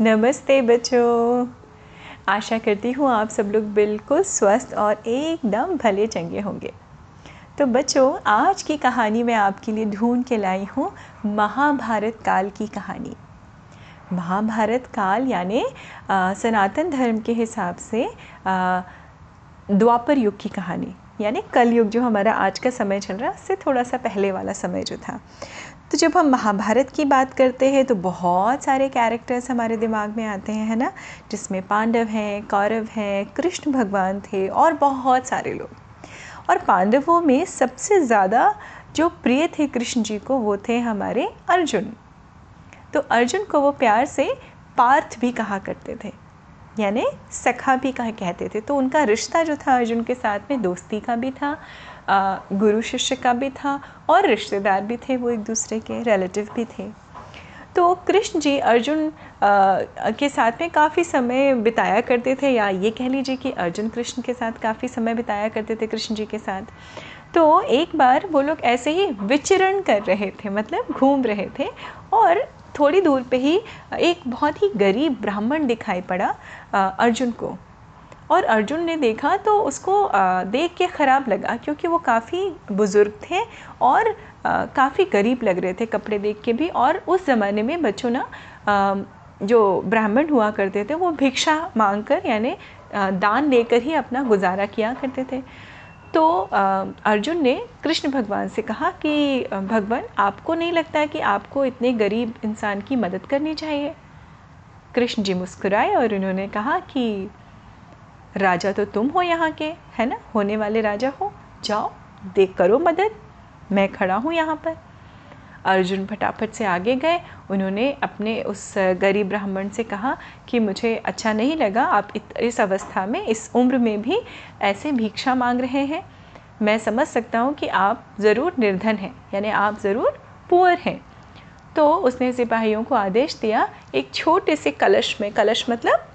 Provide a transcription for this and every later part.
नमस्ते बच्चों। आशा करती हूँ आप सब लोग बिल्कुल स्वस्थ और एकदम भले चंगे होंगे। तो बच्चों, आज की कहानी मैं आपके लिए ढूंढ के लाई हूँ महाभारत काल की कहानी। महाभारत काल यानि सनातन धर्म के हिसाब से द्वापर युग की कहानी। यानी कलयुग जो हमारा आज का समय चल रहा है, उससे थोड़ा सा पहले वाला समय जो था। तो जब हम महाभारत की बात करते हैं तो बहुत सारे कैरेक्टर्स हमारे दिमाग में आते हैं, है ना? जिसमें पांडव हैं, कौरव हैं, कृष्ण भगवान थे और बहुत सारे लोग। और पांडवों में सबसे ज़्यादा जो प्रिय थे कृष्ण जी को, वो थे हमारे अर्जुन। तो अर्जुन को वो प्यार से पार्थ भी कहा करते थे। यानी सखा भी कहा कहते थे। तो उनका रिश्ता जो था अर्जुन के साथ में दोस्ती का भी था गुरु शिष्य का भी था और रिश्तेदार भी थे वो एक दूसरे के रिलेटिव भी थे। तो कृष्ण जी अर्जुन के साथ में काफ़ी समय बिताया करते थे या ये कह लीजिए कि अर्जुन कृष्ण के साथ काफ़ी समय बिताया करते थे कृष्ण जी के साथ। तो एक बार वो लोग ऐसे ही विचरण कर रहे थे मतलब घूम रहे थे और थोड़ी दूर पे ही एक बहुत ही गरीब ब्राह्मण दिखाई पड़ा अर्जुन को। और अर्जुन ने देखा तो उसको देख के ख़राब लगा क्योंकि वो काफ़ी बुज़ुर्ग थे और काफ़ी गरीब लग रहे थे कपड़े देख के भी और उस ज़माने में बच्चों ना जो ब्राह्मण हुआ करते थे वो भिक्षा मांग कर यानी दान लेकर ही अपना गुजारा किया करते थे। तो अर्जुन ने कृष्ण भगवान से कहा कि भगवान, आपको नहीं लगता कि आपको इतने गरीब इंसान की मदद करनी चाहिए? कृष्ण जी मुस्कुराए और उन्होंने कहा कि, राजा तो तुम हो यहाँ के, है ना? होने वाले राजा हो। जाओ, देख करो मदद। मैं खड़ा हूँ यहाँ पर। अर्जुन फटाफट से आगे गए। उन्होंने अपने उस गरीब ब्राह्मण से कहा कि मुझे अच्छा नहीं लगा, आप इस अवस्था में, इस उम्र में भी ऐसे भिक्षा मांग रहे हैं। मैं समझ सकता हूँ कि आप ज़रूर निर्धन हैं, यानी आप ज़रूर पुअर हैं। तो उसने सिपाहियों को आदेश दिया, एक छोटे से कलश में, कलश मतलब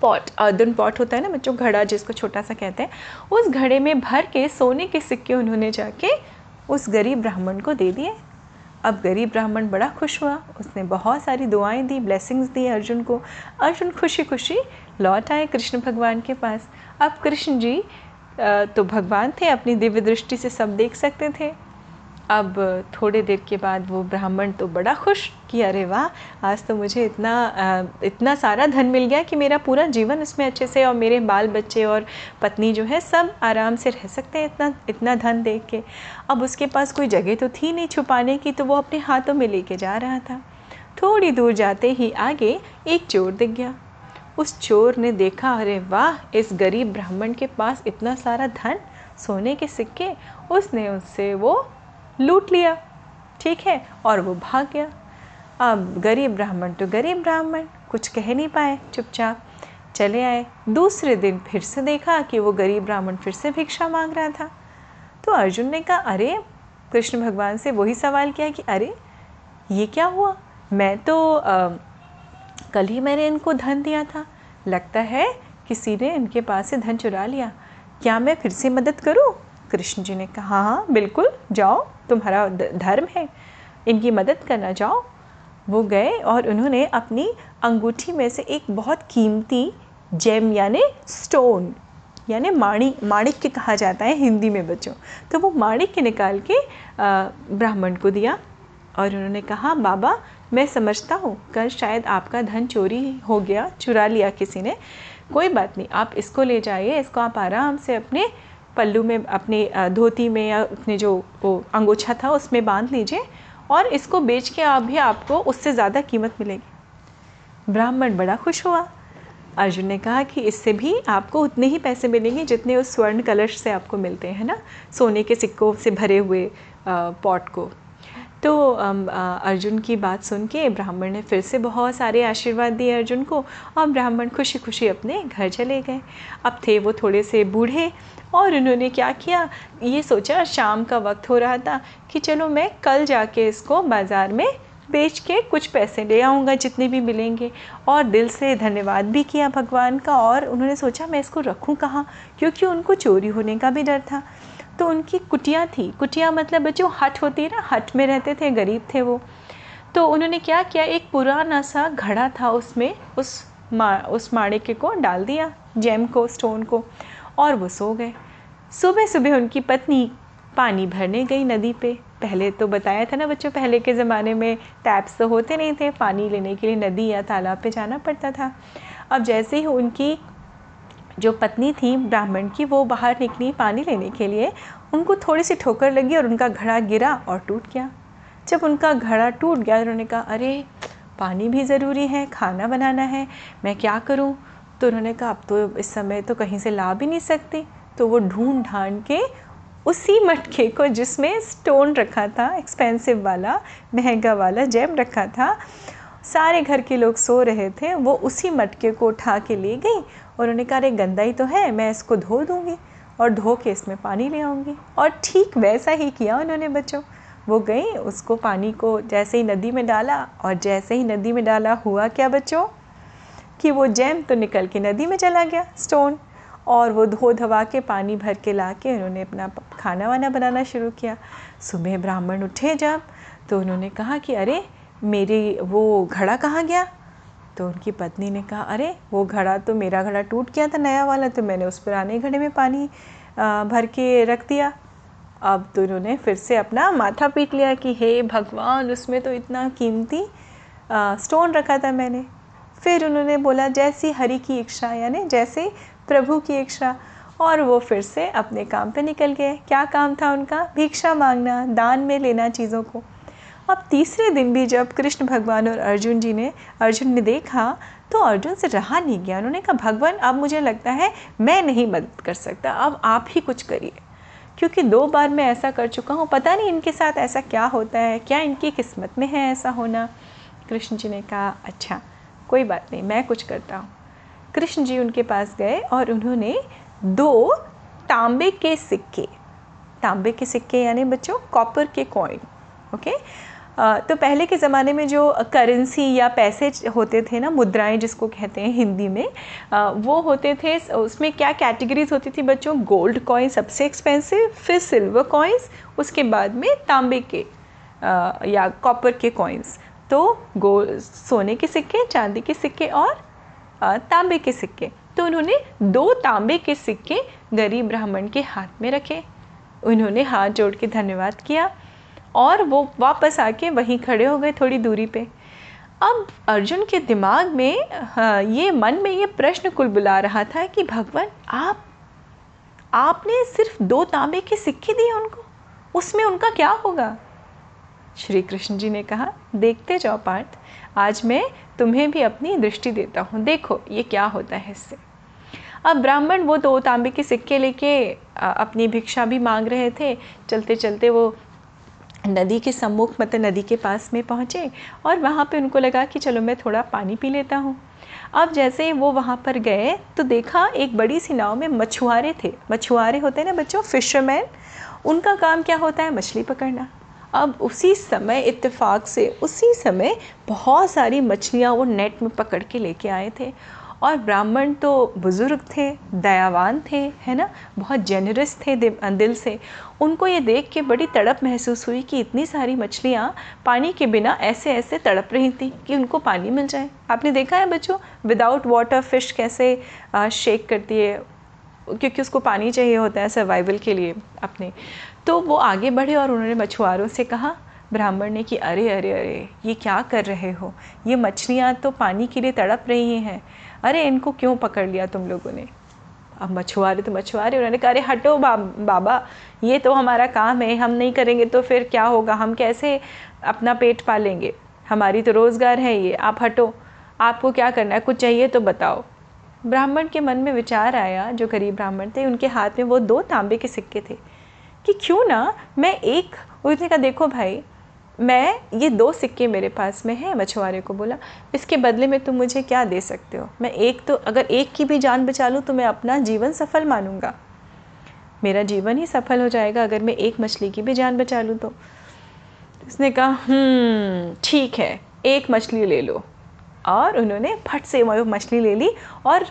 पॉट, अर्दन पॉट होता है ना, बच्चों, घड़ा जिसको छोटा सा कहते हैं, उस घड़े में भर के सोने के सिक्के उन्होंने जाके उस गरीब ब्राह्मण को दे दिए। अब गरीब ब्राह्मण बड़ा खुश हुआ। उसने बहुत सारी दुआएँ दी ब्लेसिंग्स दी अर्जुन को। अर्जुन खुशी खुशी लौट आए कृष्ण भगवान के पास। अब कृष्ण जी तो भगवान थे, अपनी दिव्य दृष्टि से सब देख सकते थे। अब थोड़े देर के बाद वो ब्राह्मण तो बड़ा खुश कि अरे वाह, आज तो मुझे इतना इतना सारा धन मिल गया कि मेरा पूरा जीवन इसमें अच्छे से और मेरे बाल बच्चे और पत्नी जो है सब आराम से रह सकते हैं इतना इतना धन देख के। अब उसके पास कोई जगह तो थी नहीं छुपाने की तो वो अपने हाथों में लेके जा रहा था। थोड़ी दूर जाते ही आगे एक चोर दिख गया। उस चोर ने देखा, अरे वाह, इस गरीब ब्राह्मण के पास इतना सारा धन, सोने के सिक्के, उसने उससे वो लूट लिया। ठीक है और वो भाग गया। अब गरीब ब्राह्मण तो गरीब ब्राह्मण कुछ कह नहीं पाए चुपचाप चले आए। दूसरे दिन फिर से देखा कि वो गरीब ब्राह्मण फिर से भिक्षा मांग रहा था। तो अर्जुन ने कहा अरे! कृष्ण भगवान से वही सवाल किया कि अरे ये क्या हुआ? मैं तो आ, कल ही मैंने इनको धन दिया था। लगता है किसी ने इनके पास से धन चुरा लिया। क्या मैं फिर से मदद करूँ? कृष्ण जी ने कहा हाँ हाँ बिल्कुल, जाओ, तुम्हारा धर्म है, इनकी मदद करना जाओ। वो गए और उन्होंने अपनी अंगूठी में से एक बहुत कीमती जेम, यानि स्टोन, यानी माणी माणिक के कहा जाता है हिंदी में बच्चों तो वो माणिक के निकाल के ब्राह्मण को दिया और उन्होंने कहा, बाबा, मैं समझता हूँ, कल शायद आपका धन चोरी हो गया, चुरा लिया किसी ने। कोई बात नहीं, आप इसको ले जाइए, इसको आप आराम से अपने पल्लू में अपने धोती में या अपने जो, वो अंगोछा था उसमें बाँध लीजिए और इसको बेच के आप भी आपको उससे ज़्यादा कीमत मिलेगी। ब्राह्मण बड़ा खुश हुआ। अर्जुन ने कहा कि इससे भी आपको उतने ही पैसे मिलेंगे जितने उस स्वर्ण कलश से आपको मिलते हैं ना? सोने के सिक्कों से भरे हुए पॉट को। तो अर्जुन की बात सुन के ब्राह्मण ने फिर से बहुत सारे आशीर्वाद दिए अर्जुन को और ब्राह्मण खुशी खुशी अपने घर चले गए। अब थे वो थोड़े से बूढ़े और उन्होंने क्या किया? ये सोचा शाम का वक्त हो रहा था कि चलो मैं कल जाके इसको बाज़ार में बेच के कुछ पैसे ले आऊँगा, जितने भी मिलेंगे। और दिल से धन्यवाद भी किया भगवान का और उन्होंने सोचा मैं इसको रखूँ कहाँ? क्योंकि उनको चोरी होने का भी डर था। तो उनकी कुटिया थी। कुटिया मतलब बच्चों हट होती है ना, हट में रहते थे, गरीब थे वो। तो उन्होंने क्या किया? एक पुराना सा घड़ा था उसमें, उस मा, उस माणिक्य को डाल दिया, जेम को, स्टोन को, और वो सो गए। सुबह सुबह उनकी पत्नी पानी भरने गई नदी पे। पहले तो बताया था ना बच्चों, पहले के ज़माने में टैप्स तो होते नहीं थे, पानी लेने के लिए नदी या तालाब पे जाना पड़ता था। अब जैसे ही उनकी जो पत्नी थी ब्राह्मण की, वो बाहर निकली पानी लेने के लिए। उनको थोड़ी सी ठोकर लगी और उनका घड़ा गिरा और टूट गया। जब उनका घड़ा टूट गया, उन्होंने कहा, अरे, पानी भी ज़रूरी है, खाना बनाना है, मैं क्या करूँ? तो उन्होंने कहा, अब तो इस समय तो कहीं से ला भी नहीं सकती। तो वो ढूंढ ढांड के उसी मटके को जिसमें स्टोन रखा था, एक्सपेंसिव वाला, महँगा वाला जेम रखा था सारे घर के लोग सो रहे थे, वो उसी मटके को उठा के ले गई और उन्होंने कहा, अरे, गंदा ही तो है, मैं इसको धो दूँगी और धो के इसमें पानी ले आऊँगी। और ठीक वैसा ही किया उन्होंने बच्चों। वो गई, उसको पानी को जैसे ही नदी में डाला और जैसे ही नदी में डाला, हुआ क्या बच्चों? कि वो जैम तो निकल के नदी में चला गया, स्टोन। और वो धो धवा के पानी भर के ला के उन्होंने अपना खाना वाना बनाना शुरू किया। सुबह ब्राह्मण उठे जब तो उन्होंने कहा कि, अरे मेरी वो घड़ा कहाँ गया? तो उनकी पत्नी ने कहा, अरे, वो घड़ा तो मेरा घड़ा टूट गया था, नया वाला तो मैंने उस पुराने घड़े में पानी भर के रख दिया। अब तो उन्होंने फिर से अपना माथा पीट लिया कि, हे भगवान, उसमें तो इतना कीमती स्टोन रखा था मैंने। फिर उन्होंने बोला, जैसी हरि की इच्छा, यानी जैसे प्रभु की इच्छा। और वो फिर से अपने काम पे निकल गए। क्या काम था उनका? भिक्षा मांगना, दान में लेना चीज़ों को। अब तीसरे दिन भी जब कृष्ण भगवान और अर्जुन जी ने, अर्जुन ने देखा तो अर्जुन से रहा नहीं गया। उन्होंने कहा, भगवान, अब मुझे लगता है मैं नहीं मदद कर सकता। अब आप ही कुछ करिए। क्योंकि दो बार मैं ऐसा कर चुका हूँ। पता नहीं इनके साथ ऐसा क्या होता है, क्या इनकी किस्मत में है ऐसा होना। कृष्ण जी ने कहा अच्छा कोई बात नहीं, मैं कुछ करता हूँ। कृष्ण जी उनके पास गए और उन्होंने दो तांबे के सिक्के, तांबे के सिक्के यानी बच्चों, कॉपर के कॉइन, ओके? तो पहले के ज़माने में जो करेंसी या पैसे होते थे ना, मुद्राएँ जिसको कहते हैं हिंदी में वो होते थे उसमें क्या कैटेगरीज होती थी बच्चों? गोल्ड कॉइन सबसे एक्सपेंसिव फिर सिल्वर कॉइन्स उसके बाद में तांबे के या कॉपर के कॉइन्स तो गोल्ड सोने के सिक्के, चांदी के सिक्के और तांबे के सिक्के. तो उन्होंने दो तांबे के सिक्के गरीब ब्राह्मण के हाथ में रखे. उन्होंने हाथ जोड़ के धन्यवाद किया. और वो वापस आके वहीं खड़े हो गए थोड़ी दूरी पे। अब अर्जुन के दिमाग में हाँ, ये मन में ये प्रश्न कुल बुला रहा था कि भगवान आप आपने सिर्फ़ दो तांबे के सिक्के दिए उनको? उसमें उनका क्या होगा? श्री कृष्ण जी ने कहा देखते जाओ पार्थ आज मैं तुम्हें भी अपनी दृष्टि देता हूँ। देखो ये क्या होता है इससे। अब ब्राह्मण वो दो तांबे के सिक्के लेके अपनी भिक्षा भी मांग रहे थे। चलते चलते वो नदी के सम्मुख मतलब नदी के पास में पहुँचे और वहाँ पे उनको लगा कि चलो मैं थोड़ा पानी पी लेता हूँ। अब जैसे वो वहाँ पर गए तो देखा एक बड़ी सी नाव में मछुआरे थे। मछुआरे होते हैं ना बच्चों फिशरमैन उनका काम क्या होता है? मछली पकड़ना। अब उसी समय, इत्तेफाक से उसी समय बहुत सारी मछलियाँ वो नेट में पकड़ के लेके आए थे। और ब्राह्मण तो बुज़ुर्ग थे, दयावान थे, है ना? बहुत जेनरस थे दिल से। उनको ये देख के बड़ी तड़प महसूस हुई कि इतनी सारी मछलियाँ पानी के बिना ऐसे ऐसे तड़प रही थी कि उनको पानी मिल जाए। आपने देखा है बच्चों विदाउट वाटर फ़िश कैसे शेक करती है? क्योंकि उसको पानी चाहिए होता है सर्वाइवल के लिए अपने। तो वो आगे बढ़े और उन्होंने मछुआरों से कहा ब्राह्मण ने कि अरे अरे अरे ये क्या कर रहे हो? ये मछलियाँ तो पानी के लिए तड़प रही हैं। अरे इनको क्यों पकड़ लिया तुम लोगों ने? अब मछुआरे तो मछुआरे उन्होंने कहा अरे हटो बा, बाबा ये तो हमारा काम है हम नहीं करेंगे तो फिर क्या होगा? हम कैसे अपना पेट पालेंगे? हमारी तो रोज़गार है ये आप हटो। आपको क्या करना है? कुछ चाहिए तो बताओ। ब्राह्मण के मन में विचार आया जो गरीब ब्राह्मण थे उनके हाथ में वो दो तांबे के सिक्के थे कि क्यों ना? मैं एक उसने कहा देखो भाई मैं ये दो सिक्के मेरे पास में हैं मछुआरे को बोला इसके बदले में तुम मुझे क्या दे सकते हो? मैं एक तो अगर एक की भी जान बचा लूँ तो मैं अपना जीवन सफल मानूँगा। मेरा जीवन ही सफल हो जाएगा अगर मैं एक मछली की भी जान बचा लूँ तो। उसने कहा हम्म, ठीक है एक मछली ले लो। और उन्होंने फट से मछली ले ली और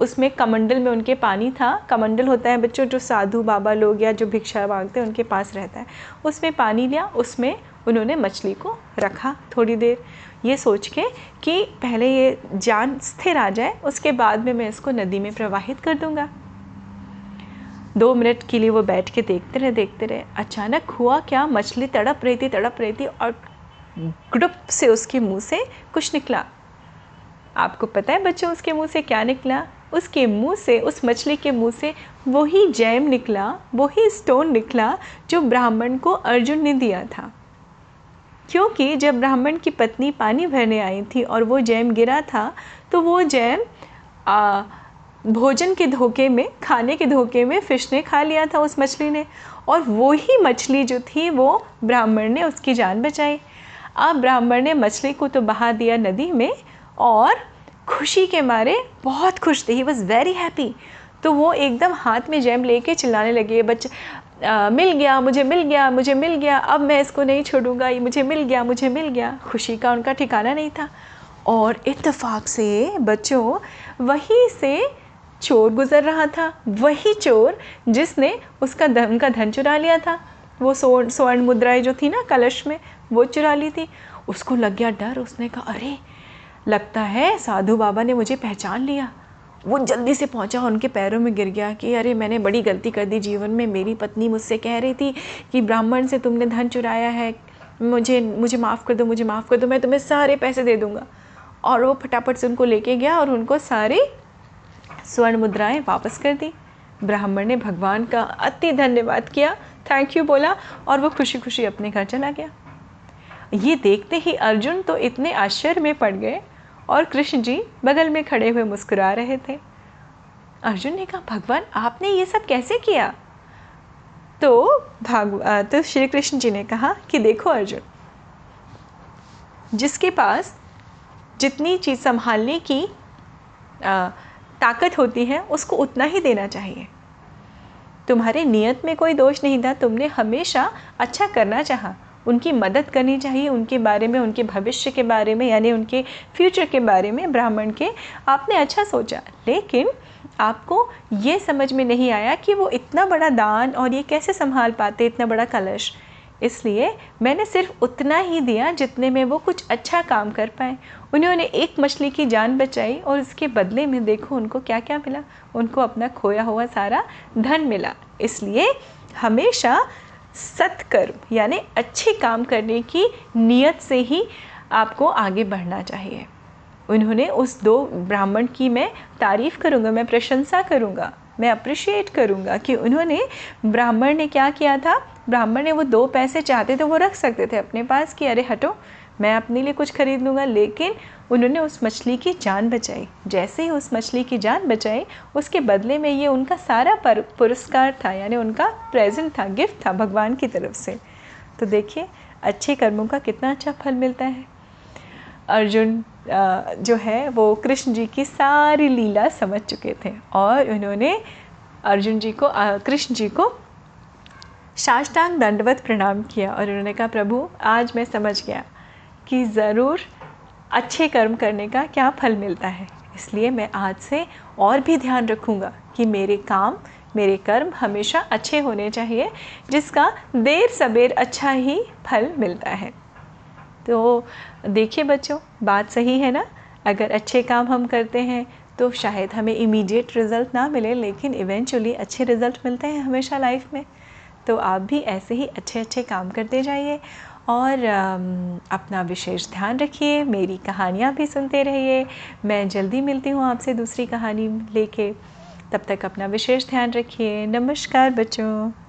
उसमें कमंडल में उनके पानी था। कमंडल होता है बच्चों जो साधु बाबा लोग या जो भिक्षा मांगते हैं उनके पास रहता है। उसमें पानी लिया उसमें उन्होंने मछली को रखा थोड़ी देर। ये सोच के कि पहले ये जान स्थिर आ जाए, उसके बाद में मैं इसको नदी में प्रवाहित कर दूँगा। दो मिनट के लिए वो बैठ के देखते रहे देखते रहे। अचानक हुआ क्या? मछली तड़प रही थी, तड़प रही थी और ग्रुप से उसके मुँह से कुछ निकला। आपको पता है बच्चों, उसके मुँह से क्या निकला? उसके मुँह से, उस मछली के मुँह से वही जैम निकला, वही स्टोन निकला, जो ब्राह्मण को अर्जुन ने दिया था। क्योंकि जब ब्राह्मण की पत्नी पानी भरने आई थी और वो जैम गिरा था तो वो जैम आ, भोजन के धोखे में खाने के धोखे में फ़िश ने खा लिया था उस मछली ने। और वो ही मछली जो थी वो ब्राह्मण ने उसकी जान बचाई। अब ब्राह्मण ने मछली को तो बहा दिया नदी में और खुशी के मारे बहुत खुश थे। ही वॉज़ वेरी हैप्पी तो वो एकदम हाथ में जैम लेके चिल्लाने लगे बच्चे मिल गया, मुझे मिल गया, मुझे मिल गया, अब मैं इसको नहीं छोड़ूँगा, ये मुझे मिल गया, मुझे मिल गया। खुशी का उनका ठिकाना नहीं था। और इत्तेफाक से, बच्चों, वहीं से चोर गुज़र रहा था, वही चोर जिसने उसका धन का धन चुरा लिया था। वो स्वर्ण स्वर्ण मुद्राएँ जो थी ना, कलश में, वो चुरा ली थी। उसको लग गया डर, उसने कहा, अरे, लगता है साधु बाबा ने मुझे पहचान लिया। वो जल्दी से पहुँचा और उनके पैरों में गिर गया कि अरे, मैंने बड़ी गलती कर दी जीवन में, मेरी पत्नी मुझसे कह रही थी कि ब्राह्मण से तुमने धन चुराया है, मुझे मुझे माफ़ कर दो, मुझे माफ़ कर दो, मैं तुम्हें सारे पैसे दे दूँगा। और वो फटाफट से उनको लेके गया और उनको सारी स्वर्ण मुद्राएँ वापस कर दी। ब्राह्मण ने भगवान का अति धन्यवाद किया थैंक यू बोला और वो खुशी खुशी अपने घर चला गया। ये देखते ही अर्जुन तो इतने आश्चर्य में पड़ गए और कृष्ण जी बगल में खड़े हुए मुस्कुरा रहे थे। अर्जुन ने कहा भगवान आपने ये सब कैसे किया? तो भाग तो श्री कृष्ण जी ने कहा कि देखो अर्जुन जिसके पास जितनी चीज़ संभालने की आ, ताकत होती है उसको उतना ही देना चाहिए। तुम्हारे नियत में कोई दोष नहीं था तुमने हमेशा अच्छा करना चाहा। उनकी मदद करनी चाहिए, उनके बारे में, उनके भविष्य के बारे में, यानी उनके फ्यूचर के बारे में ब्राह्मण के आपने अच्छा सोचा। लेकिन आपको ये समझ में नहीं आया कि वो इतना बड़ा दान और ये कैसे संभाल पाते, इतना बड़ा कलश। इसलिए मैंने सिर्फ़ उतना ही दिया जितने में वो कुछ अच्छा काम कर पाए। उन्होंने एक मछली की जान बचाई और उसके बदले में देखो उनको क्या क्या मिला। उनको अपना खोया हुआ सारा धन मिला। इसलिए हमेशा सत्कर्म, यानी अच्छे काम करने की नीयत से ही आपको आगे बढ़ना चाहिए। उन्होंने उस दो ब्राह्मण की मैं तारीफ़ करूँगा, मैं प्रशंसा करूँगा, मैं अप्रिशिएट करूँगा कि उन्होंने ब्राह्मण ने क्या किया था? ब्राह्मण ने वो दो पैसे चाहते थे, वो रख सकते थे अपने पास कि अरे हटो मैं अपने लिए कुछ खरीद लूँगा, लेकिन उन्होंने उस मछली की जान बचाई। जैसे ही उस मछली की जान बचाई, उसके बदले में ये उनका सारा पर, पुरस्कार था, यानी उनका प्रेजेंट था गिफ्ट था भगवान की तरफ़ से। तो देखिए, अच्छे कर्मों का कितना अच्छा फल मिलता है। अर्जुन जो है, वो कृष्ण जी की सारी लीला समझ चुके थे और उन्होंने अर्जुन जी को कृष्ण जी को साष्टांग दंडवत प्रणाम किया और उन्होंने कहा, प्रभु, आज मैं समझ गया। कि ज़रूर अच्छे कर्म करने का क्या फल मिलता है। इसलिए मैं आज से और भी ध्यान रखूँगा कि मेरे काम, मेरे कर्म हमेशा अच्छे होने चाहिए, जिसका देर सबेर अच्छा ही फल मिलता है। तो देखिए बच्चों, बात सही है ना? अगर अच्छे काम हम करते हैं तो शायद हमें इमीडिएट रिज़ल्ट ना मिले, लेकिन इवेंचुअली अच्छे रिज़ल्ट मिलते हैं हमेशा लाइफ में। तो आप भी ऐसे ही अच्छे अच्छे काम करते जाइए और अपना विशेष ध्यान रखिए, मेरी कहानियाँ भी सुनते रहिए। मैं जल्दी मिलती हूँ आपसे दूसरी कहानी लेके। तब तक अपना विशेष ध्यान रखिए। नमस्कार बच्चों।